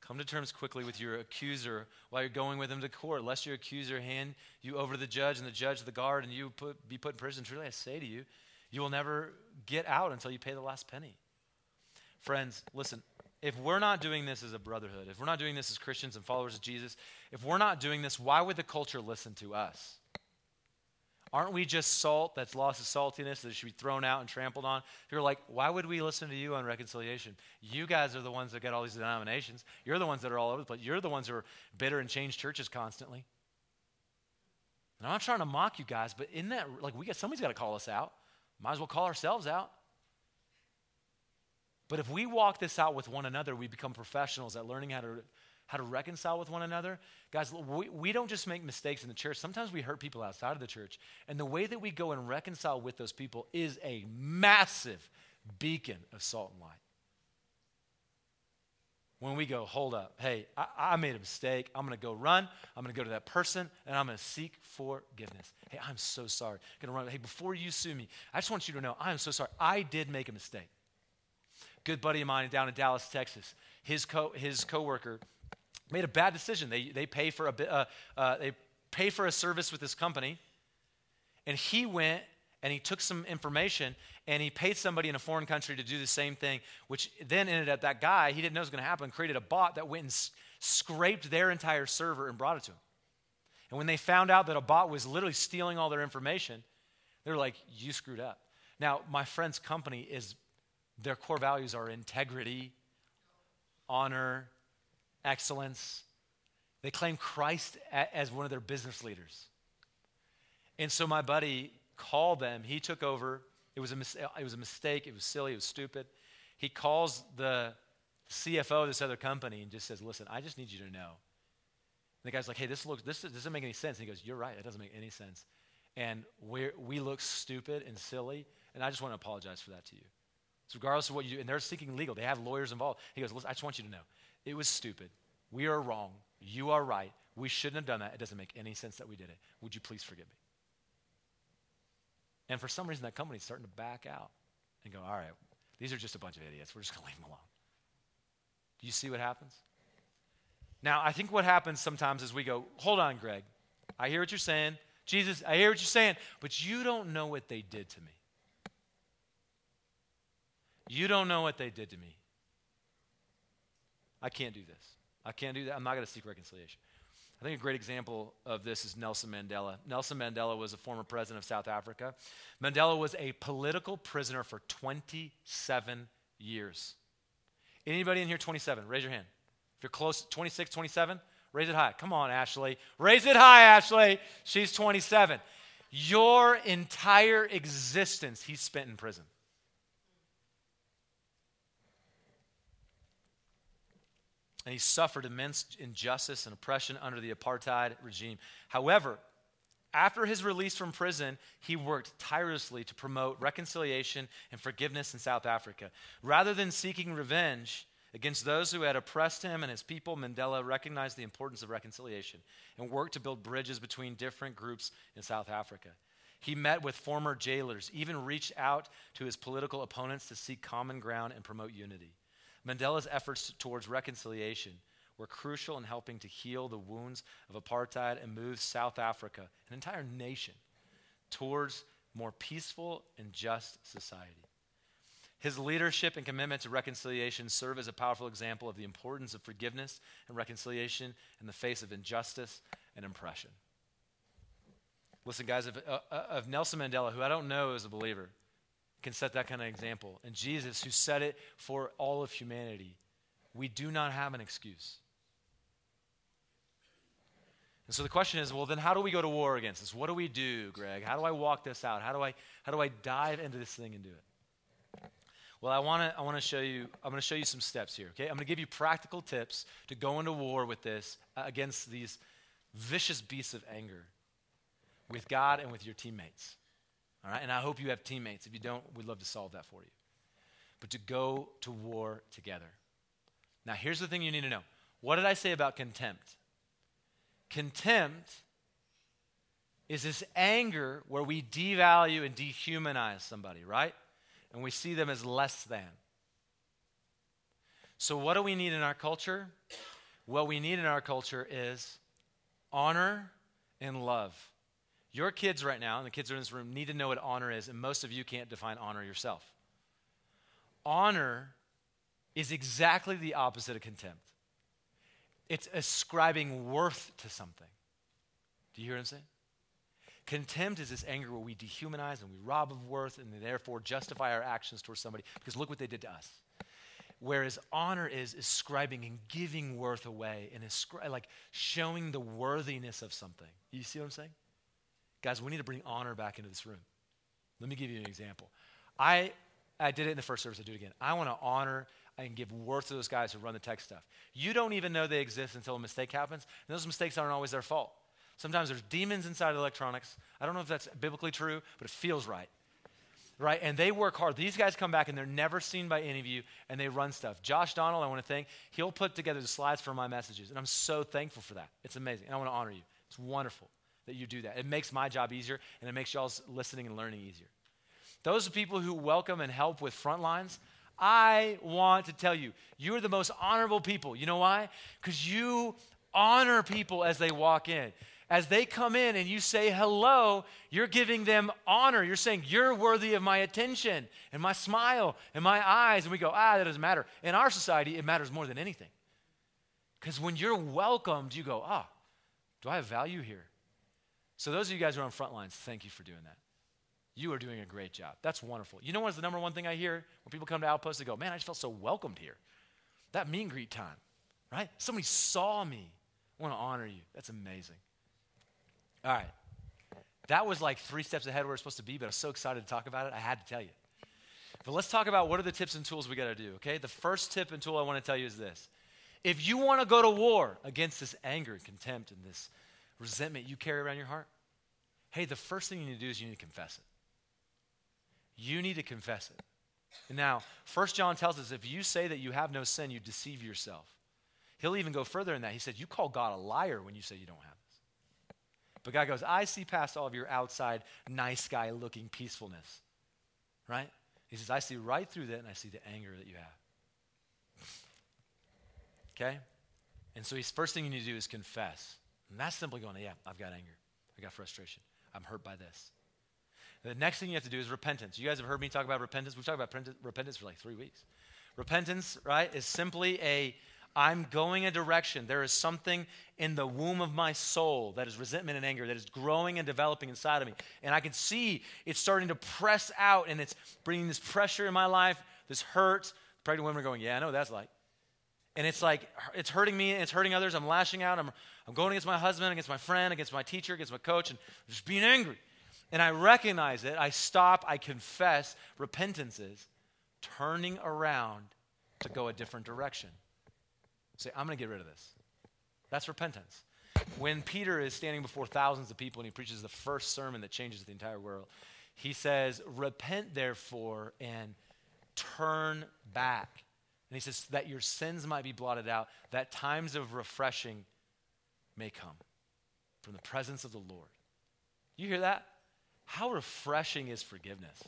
Come to terms quickly with your accuser while you're going with him to court, lest your accuser hand you over to the judge and the judge to the guard and you put, be put in prison. Truly, I say to you, you will never get out until you pay the last penny. Friends, listen, if we're not doing this as a brotherhood, if we're not doing this as Christians and followers of Jesus, if we're not doing this, why would the culture listen to us? Aren't we just salt that's lost its saltiness that should be thrown out and trampled on? You're like, why would we listen to you on reconciliation? You guys are the ones that got all these denominations. You're the ones that are all over the place. You're the ones who are bitter and change churches constantly. And I'm not trying to mock you guys, but in that, like, we got somebody's got to call us out. Might as well call ourselves out. But if we walk this out with one another, we become professionals at learning how to, how to reconcile with one another. Guys, we, we don't just make mistakes in the church. Sometimes we hurt people outside of the church. And the way that we go and reconcile with those people is a massive beacon of salt and light. When we go, hold up, hey, I, I made a mistake. I'm going to go run. I'm going to go to that person and I'm going to seek forgiveness. Hey, I'm so sorry. Going to run. Hey, before you sue me, I just want you to know I'm so sorry. I did make a mistake. Good buddy of mine down in Dallas, Texas, his, co- his coworker made a bad decision. They, they, pay for a uh, uh, they pay for a service with this company, and he went and he took some information and he paid somebody in a foreign country to do the same thing, which then ended up that guy, he didn't know it was going to happen, created a bot that went and s- scraped their entire server and brought it to him. And when they found out that a bot was literally stealing all their information, they were like, You screwed up. Now, my friend's company is, their core values are integrity, honor, excellence. They claim Christ as one of their business leaders. And so my buddy called them. He took over. It was a, mis- it was a mistake. It was silly. It was stupid. He calls the CFO of this other company and just says, Listen, I just need you to know. And the guy's like, Hey, this looks, this doesn't make any sense. And he goes, You're right. It doesn't make any sense. And we we look stupid and silly. And I just want to apologize for that to you. So, regardless of what you do, and they're seeking legal, they have lawyers involved. He goes, Listen, I just want you to know it was stupid. We are wrong. You are right. We shouldn't have done that. It doesn't make any sense that we did it. Would you please forgive me? And for some reason, that company's starting to back out and go, all right, these are just a bunch of idiots. We're just going to leave them alone. Do you see what happens? Now, I think what happens sometimes is we go, hold on, Greg. I hear what you're saying. Jesus, I hear what you're saying, but you don't know what they did to me. You don't know what they did to me. I can't do this. I can't do that. I'm not going to seek reconciliation. I think a great example of this is Nelson Mandela. Nelson Mandela was a former president of South Africa. Mandela was a political prisoner for 27 years. Anybody in here 27? Raise your hand. If you're close, 26, 27, raise it high. Come on, Ashley. Raise it high, Ashley. She's 27. Your entire existence he spent in prison. And he suffered immense injustice and oppression under the apartheid regime. However, after his release from prison, he worked tirelessly to promote reconciliation and forgiveness in South Africa. Rather than seeking revenge against those who had oppressed him and his people, Mandela recognized the importance of reconciliation and worked to build bridges between different groups in South Africa. He met with former jailers, even reached out to his political opponents to seek common ground and promote unity. Mandela's efforts towards reconciliation were crucial in helping to heal the wounds of apartheid and move South Africa, an entire nation, towards more peaceful and just society. His leadership and commitment to reconciliation serve as a powerful example of the importance of forgiveness and reconciliation in the face of injustice and oppression. Listen, guys, of, uh, of Nelson Mandela, who I don't know is a believer, can set that kind of example. And Jesus, who set it for all of humanity, we do not have an excuse. And so the question is, well, then how do we go to war against this? What do we do, Greg? How do I walk this out? How do I, how do I dive into this thing and do it? Well, I want to I want to show you I'm going to show you some steps here, okay? I'm going to give you practical tips to go into war with this uh, against these vicious beasts of anger with God and with your teammates. All right? And I hope you have teammates. If you don't, we'd love to solve that for you. But to go to war together. Now, here's the thing you need to know. What did I say about contempt? Contempt is this anger where we devalue and dehumanize somebody, right? And we see them as less than. So, what do we need in our culture? What we need in our culture is honor and love. Your kids right now, and the kids in this room, need to know what honor is, and most of you can't define honor yourself. Honor is exactly the opposite of contempt. It's ascribing worth to something. Do you hear what I'm saying? Contempt is this anger where we dehumanize and we rob of worth and therefore justify our actions towards somebody because look what they did to us. Whereas honor is ascribing and giving worth away and ascri- like showing the worthiness of something. You see what I'm saying? Guys, we need to bring honor back into this room. Let me give you an example. I, I did it in the first service, I do it again. I want to honor and give worth to those guys who run the tech stuff. You don't even know they exist until a mistake happens, and those mistakes aren't always their fault. Sometimes there's demons inside electronics. I don't know if that's biblically true, but it feels right. right? And they work hard. These guys come back and they're never seen by any of you and they run stuff. Josh Donald, I want to thank, he'll put together the slides for my messages. And I'm so thankful for that. It's amazing. And I want to honor you. It's wonderful that you do that. It makes my job easier and it makes y'all's listening and learning easier. Those are people who welcome and help with front lines. I want to tell you, you are the most honorable people. You know why? Because you honor people as they walk in as they come in and you say hello, you're giving them honor. You're saying, You're worthy of my attention and my smile and my eyes. And we go, Ah, that doesn't matter. In our society, it matters more than anything. Because when you're welcomed, you go, Ah, do I have value here? So, those of you guys who are on front lines, thank you for doing that. You are doing a great job. That's wonderful. You know what's the number one thing I hear when people come to Outpost? They go, Man, I just felt so welcomed here. That meet and greet time, right? Somebody saw me. I want to honor you. That's amazing. All right. That was like three steps ahead where we're supposed to be, but I was so excited to talk about it, I had to tell you. But let's talk about what are the tips and tools we got to do, okay? The first tip and tool I want to tell you is this. If you want to go to war against this anger and contempt and this resentment you carry around your heart, hey, the first thing you need to do is you need to confess it. You need to confess it. Now, First John tells us if you say that you have no sin, you deceive yourself. He'll even go further in that. He said, You call God a liar when you say you don't have. This. But God goes, I see past all of your outside, nice guy looking peacefulness. Right? He says, I see right through that and I see the anger that you have. Okay? And so his first thing you need to do is confess. And that's simply going, yeah, I've got anger. I got frustration. I'm hurt by this. The next thing you have to do is repentance. You guys have heard me talk about repentance. We've talked about repentance for like three weeks. Repentance, right, is simply a I'm going a direction. There is something in the womb of my soul that is resentment and anger that is growing and developing inside of me. And I can see it's starting to press out and it's bringing this pressure in my life, this hurt. Pregnant women are going, Yeah, I know that's like. And it's like, it's hurting me and it's hurting others. I'm lashing out. I'm, I'm going against my husband, against my friend, against my teacher, against my coach, and just being angry. And I recognize it. I stop. I confess. Repentance is turning around to go a different direction. Say, I'm going to get rid of this. That's repentance. When Peter is standing before thousands of people and he preaches the first sermon that changes the entire world, he says, Repent therefore and turn back. And he says, That your sins might be blotted out, that times of refreshing may come from the presence of the Lord. You hear that? How refreshing is forgiveness?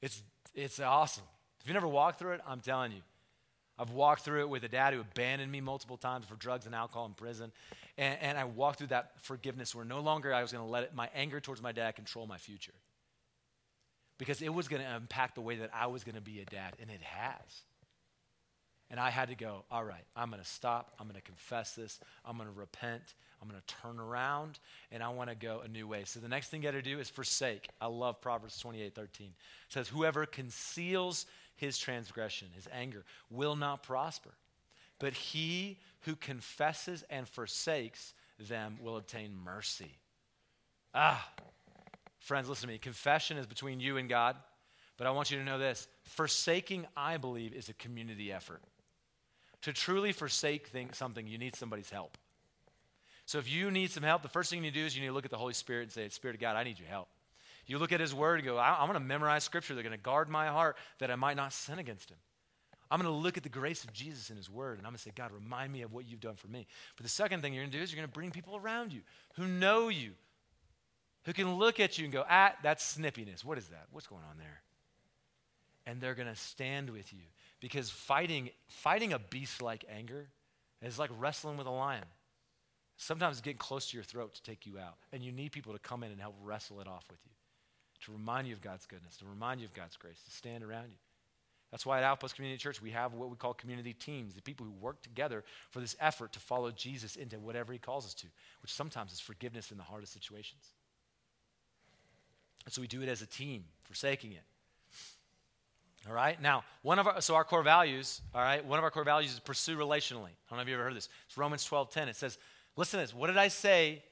It's, it's awesome. If you never walked through it, I'm telling you, I've walked through it with a dad who abandoned me multiple times for drugs and alcohol in prison. And, and I walked through that forgiveness where no longer I was going to let it, my anger towards my dad control my future. Because it was going to impact the way that I was going to be a dad, and it has. And I had to go, all right, I'm going to stop. I'm going to confess this. I'm going to repent. I'm going to turn around, and I want to go a new way. So the next thing you got to do is forsake. I love Proverbs 28 13. It says, Whoever conceals his transgression, his anger, will not prosper. But he who confesses and forsakes them will obtain mercy. Ah, friends, listen to me. Confession is between you and God, but I want you to know this forsaking, I believe, is a community effort. To truly forsake something, you need somebody's help. So if you need some help, the first thing you do is you need to look at the Holy Spirit and say, Spirit of God, I need your help. You look at his word and go, I'm going to memorize scripture. They're going to guard my heart that I might not sin against him. I'm going to look at the grace of Jesus in his word and I'm going to say, God, remind me of what you've done for me. But the second thing you're going to do is you're going to bring people around you who know you, who can look at you and go, ah, that's snippiness. What is that? What's going on there? And they're going to stand with you because fighting, fighting a beast like anger is like wrestling with a lion. Sometimes getting close to your throat to take you out. And you need people to come in and help wrestle it off with you to remind you of God's goodness, to remind you of God's grace, to stand around you. That's why at Outpost Community Church, we have what we call community teams, the people who work together for this effort to follow Jesus into whatever he calls us to, which sometimes is forgiveness in the hardest situations. And so we do it as a team, forsaking it. All right. Now, one of our so our core values, all right, one of our core values is pursue relationally. I don't know if you ever heard this. It's Romans 12, 10. It says, listen to this. What did I say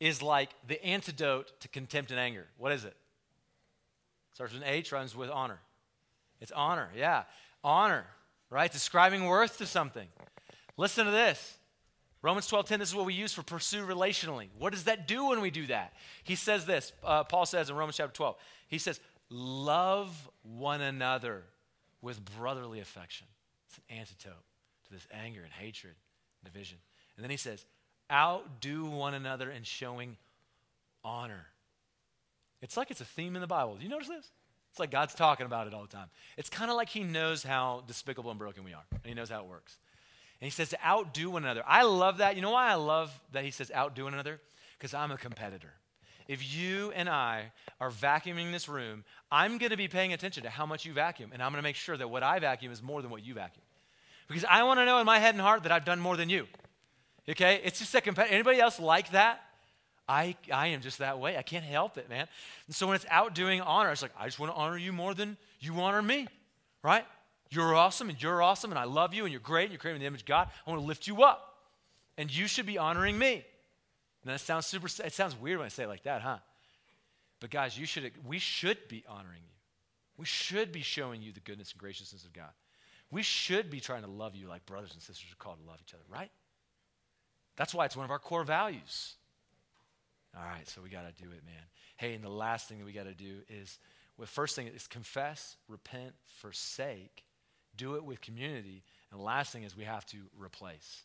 is like the antidote to contempt and anger? What is it? Starts with an H, runs with honor. It's honor, yeah. Honor, right? Describing worth to something. Listen to this. Romans 12:10 this is what we use for pursue relationally. What does that do when we do that? He says this. Uh, Paul says in Romans chapter 12. He says, love one another with brotherly affection. It's an antidote to this anger and hatred and division. And then he says, outdo one another in showing honor. It's like it's a theme in the Bible. Do you notice this? It's like God's talking about it all the time. It's kind of like He knows how despicable and broken we are, and He knows how it works. And He says to outdo one another. I love that. You know why I love that He says outdo one another? Because I'm a competitor. If you and I are vacuuming this room, I'm going to be paying attention to how much you vacuum, and I'm going to make sure that what I vacuum is more than what you vacuum. Because I want to know in my head and heart that I've done more than you. Okay? It's just a competitor. Anybody else like that? I, I am just that way. I can't help it, man. And so when it's outdoing honor, it's like, I just want to honor you more than you honor me, right? You're awesome and you're awesome and I love you and you're great and you're creating the image of God. I want to lift you up. And you should be honoring me. And that sounds super, it sounds weird when I say it like that, huh? But guys, you should, we should be honoring you. We should be showing you the goodness and graciousness of God. We should be trying to love you like brothers and sisters are called to love each other, right? That's why it's one of our core values. All right, so we got to do it, man. Hey, and the last thing that we got to do is, the first thing is confess, repent, forsake, do it with community. And the last thing is we have to replace.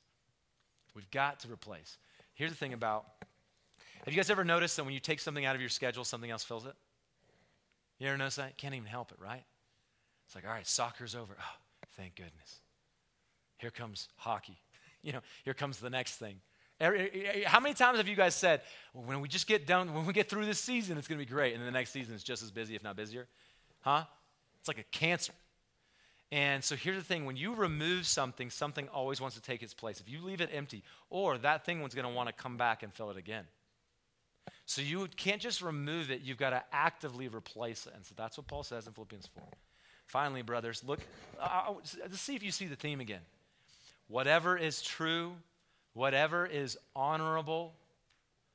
We've got to replace. Here's the thing about have you guys ever noticed that when you take something out of your schedule, something else fills it? You ever notice that? Can't even help it, right? It's like, all right, soccer's over. Oh, thank goodness. Here comes hockey. You know, here comes the next thing. How many times have you guys said, well, when we just get done, when we get through this season, it's going to be great, and then the next season is just as busy, if not busier? Huh? It's like a cancer. And so here's the thing when you remove something, something always wants to take its place. If you leave it empty, or that thing one's going to want to come back and fill it again. So you can't just remove it, you've got to actively replace it. And so that's what Paul says in Philippians 4. Finally, brothers, look, let's see if you see the theme again. Whatever is true, whatever is honorable,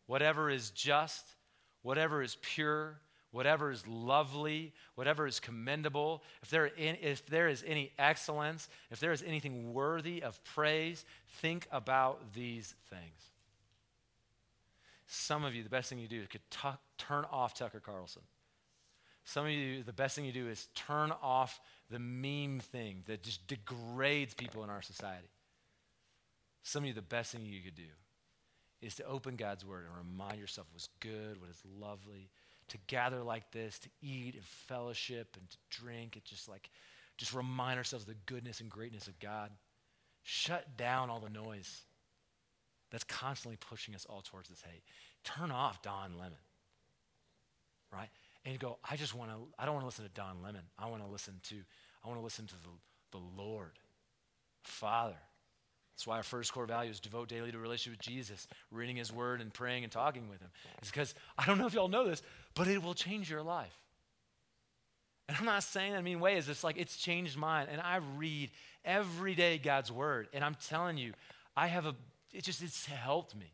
whatever is just, whatever is pure, whatever is lovely, whatever is commendable, if there, if there is any excellence, if there is anything worthy of praise, think about these things. Some of you, the best thing you do is could turn off Tucker Carlson. Some of you, the best thing you do is turn off the meme thing that just degrades people in our society. Some of you, the best thing you could do is to open God's word and remind yourself what is good, what is lovely, to gather like this, to eat and fellowship and to drink, and just like, just remind ourselves of the goodness and greatness of God. Shut down all the noise that's constantly pushing us all towards this hate. Turn off Don Lemon, right? And go, I just want to, I don't want to listen to Don Lemon. I want to listen to, I want to listen to the, the Lord, Father, that's why our first core value is devote daily to a relationship with Jesus, reading his word and praying and talking with him. It's because, I don't know if y'all know this, but it will change your life. And I'm not saying that in mean ways. It's like it's changed mine. And I read every day God's word. And I'm telling you, I have a, it just, it's helped me.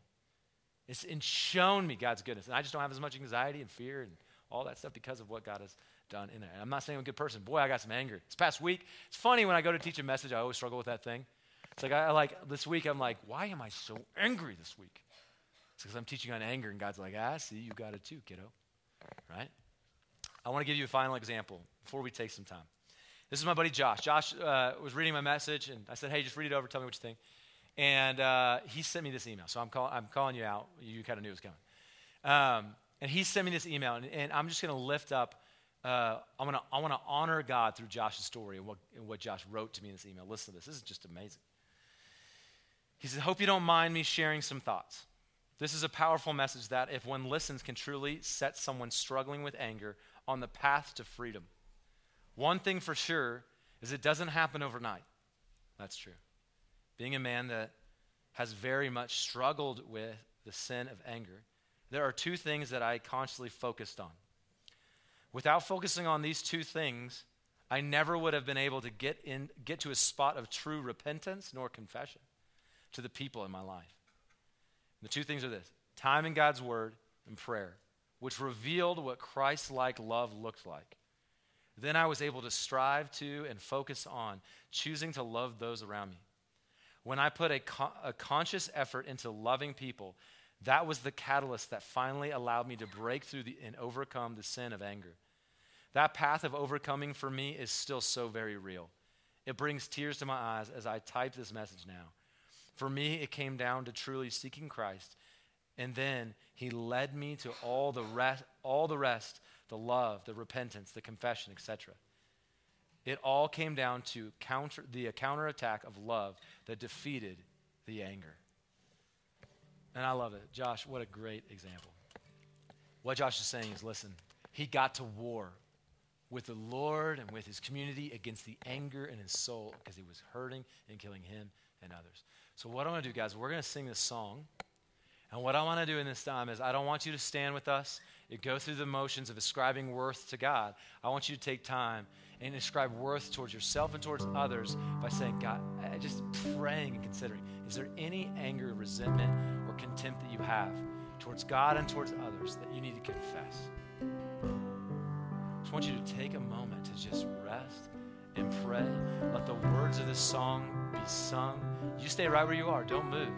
It's shown me God's goodness. And I just don't have as much anxiety and fear and all that stuff because of what God has done in there. And I'm not saying I'm a good person. Boy, I got some anger. This past week, it's funny when I go to teach a message, I always struggle with that thing. It's like, I, like, this week, I'm like, why am I so angry this week? It's because I'm teaching on anger, and God's like, ah, see, you got it too, kiddo. Right? I want to give you a final example before we take some time. This is my buddy Josh. Josh uh, was reading my message, and I said, hey, just read it over, tell me what you think. And uh, he sent me this email. So I'm, call- I'm calling you out. You kind of knew it was coming. Um, and he sent me this email, and, and I'm just going to lift up. Uh, I want to I want to honor God through Josh's story and what, and what Josh wrote to me in this email. Listen to this. This is just amazing. He says, Hope you don't mind me sharing some thoughts. This is a powerful message that, if one listens, can truly set someone struggling with anger on the path to freedom. One thing for sure is it doesn't happen overnight. That's true. Being a man that has very much struggled with the sin of anger, there are two things that I constantly focused on. Without focusing on these two things, I never would have been able to get, in, get to a spot of true repentance nor confession to the people in my life. And the two things are this time in God's Word and prayer, which revealed what Christ like love looked like. Then I was able to strive to and focus on choosing to love those around me. When I put a, a conscious effort into loving people, that was the catalyst that finally allowed me to break through the, and overcome the sin of anger. That path of overcoming for me is still so very real. It brings tears to my eyes as I type this message now. For me, it came down to truly seeking Christ, and then he led me to all the rest, all the rest, the love, the repentance, the confession, etc. It all came down to counter the counterattack of love that defeated the anger. And I love it. Josh, what a great example. What Josh is saying is listen, he got to war with the Lord and with his community against the anger in his soul because he was hurting and killing him and others. So, what I want to do, guys, we're going to sing this song. And what I want to do in this time is I don't want you to stand with us and go through the motions of ascribing worth to God. I want you to take time and ascribe worth towards yourself and towards others by saying, God, just praying and considering, is there any anger, resentment, or contempt that you have towards God and towards others that you need to confess? I just want you to take a moment to just rest and pray. Let the words of this song be sung. You stay right where you are, don't move.